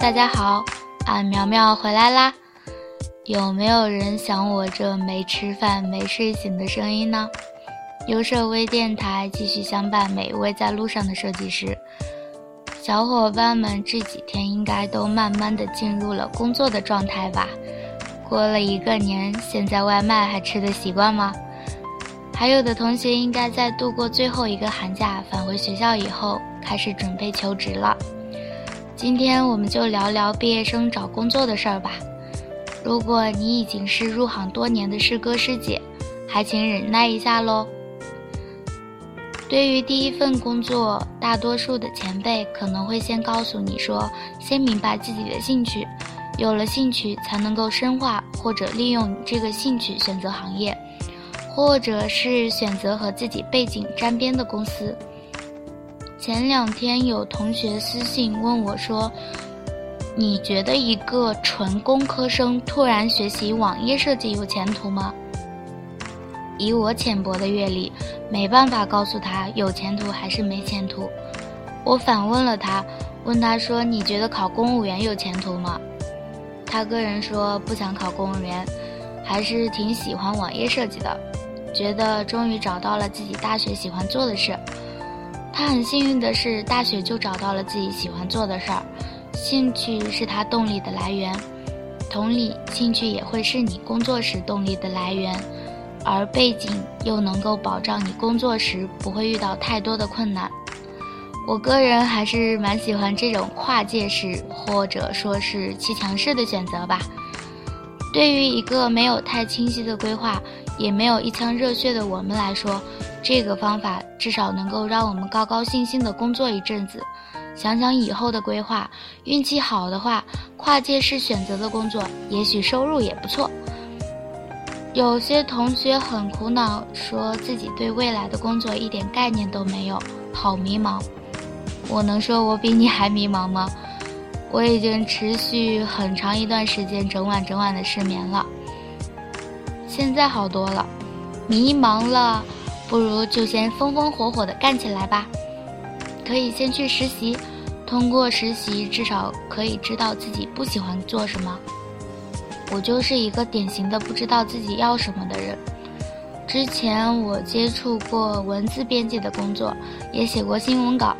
大家好，俺苗苗回来啦！有没有人想我这没吃饭、没睡醒的声音呢？优设微电台继续相伴每一位在路上的设计师。小伙伴们这几天应该都慢慢的进入了工作的状态吧？过了一个年，现在外卖还吃得习惯吗？还有的同学应该在度过最后一个寒假返回学校以后，开始准备求职了。今天我们就聊聊毕业生找工作的事儿吧。如果你已经是入行多年的师哥师姐，还请忍耐一下喽。对于第一份工作，大多数的前辈可能会先告诉你说，先明白自己的兴趣，有了兴趣才能够深化或者利用这个兴趣选择行业，或者是选择和自己背景沾边的公司。前两天有同学私信问我说：“你觉得一个纯工科生突然学习网页设计有前途吗？”以我浅薄的阅历，没办法告诉他有前途还是没前途。我反问了他，问他说：“你觉得考公务员有前途吗？”他个人说不想考公务员，还是挺喜欢网页设计的，觉得终于找到了自己大学喜欢做的事。他很幸运的是，大学就找到了自己喜欢做的事儿，兴趣是他动力的来源。同理，兴趣也会是你工作时动力的来源。而背景又能够保障你工作时不会遇到太多的困难。我个人还是蛮喜欢这种跨界式或者说是砌墙式的选择吧。对于一个没有太清晰的规划，也没有一腔热血的我们来说，这个方法至少能够让我们高高兴兴的工作一阵子。想想以后的规划，运气好的话，跨界式选择的工作，也许收入也不错。有些同学很苦恼，说自己对未来的工作一点概念都没有，好迷茫。我能说我比你还迷茫吗？我已经持续很长一段时间整晚整晚的失眠了。现在好多了，迷茫了，不如就先风风火火的干起来吧。可以先去实习，通过实习至少可以知道自己不喜欢做什么。我就是一个典型的不知道自己要什么的人。之前我接触过文字编辑的工作，也写过新闻稿，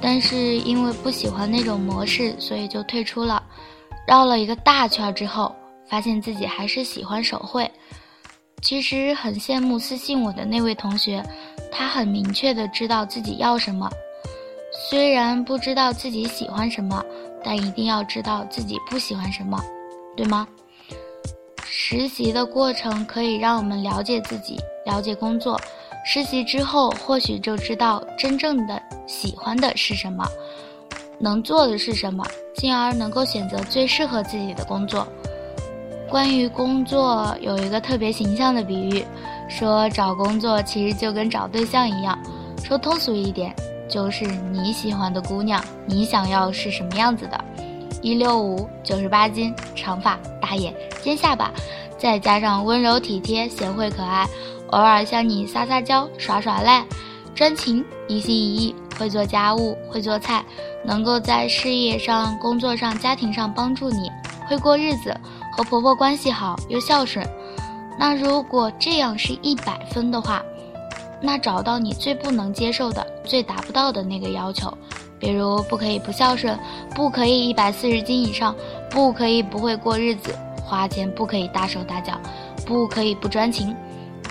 但是因为不喜欢那种模式，所以就退出了。绕了一个大圈之后，发现自己还是喜欢手绘。其实很羡慕私信我的那位同学，他很明确的知道自己要什么。虽然不知道自己喜欢什么，但一定要知道自己不喜欢什么，对吗？实习的过程可以让我们了解自己，了解工作。实习之后，或许就知道真正的喜欢的是什么，能做的是什么，进而能够选择最适合自己的工作。关于工作，有一个特别形象的比喻，说找工作其实就跟找对象一样。说通俗一点，就是你喜欢的姑娘，你想要是什么样子的。一六五九十八斤，长发大眼尖下巴，再加上温柔体贴、贤惠可爱，偶尔向你撒撒娇、耍耍赖，专情、一心一意，会做家务、会做菜，能够在事业上、工作上、家庭上帮助你，会过日子，和婆婆关系好又孝顺。那如果这样是一百分的话，那找到你最不能接受的、最达不到的那个要求。比如不可以不孝顺，不可以一百四十斤以上，不可以不会过日子，花钱不可以大手大脚，不可以不专情，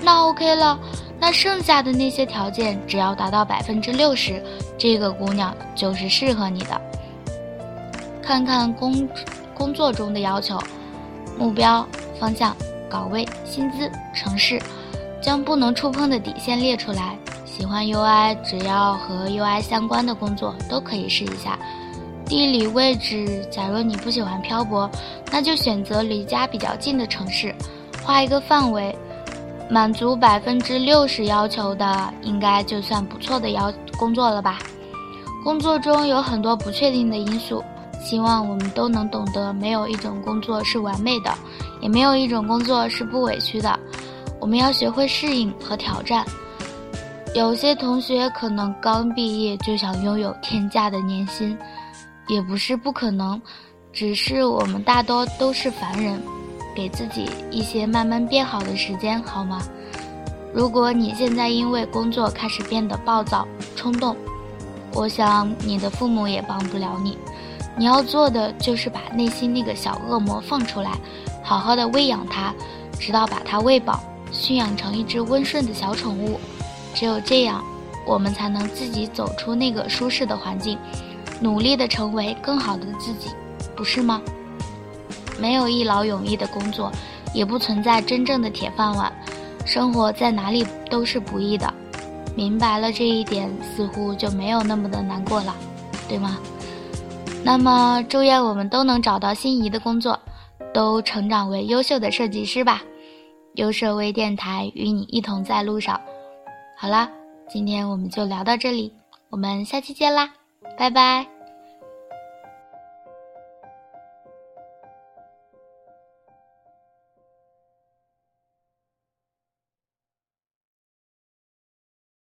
那 OK 了。那剩下的那些条件，只要达到百分之六十，这个姑娘就是适合你的。看看工工作中的要求、目标、方向、岗位、薪资、城市，将不能触碰的底线列出来。喜欢 UI，只要和 UI 相关的工作都可以试一下。地理位置，假如你不喜欢漂泊，那就选择离家比较近的城市。画一个范围，满足百分之六十要求的，应该就算不错的要工作了吧。工作中有很多不确定的因素，希望我们都能懂得，没有一种工作是完美的，也没有一种工作是不委屈的。我们要学会适应和挑战。有些同学可能刚毕业就想拥有天价的年薪，也不是不可能，只是我们大多都是凡人，给自己一些慢慢变好的时间，好吗？如果你现在因为工作开始变得暴躁、冲动，我想你的父母也帮不了你。你要做的就是把内心那个小恶魔放出来，好好的喂养它，直到把它喂饱，驯养成一只温顺的小宠物。只有这样，我们才能自己走出那个舒适的环境，努力的成为更好的自己，不是吗？没有一劳永逸的工作，也不存在真正的铁饭碗。生活在哪里都是不易的，明白了这一点，似乎就没有那么的难过了，对吗？那么，祝愿我们都能找到心仪的工作，都成长为优秀的设计师吧。优设微电台与你一同在路上。好啦，今天我们就聊到这里，我们下期见啦，拜拜。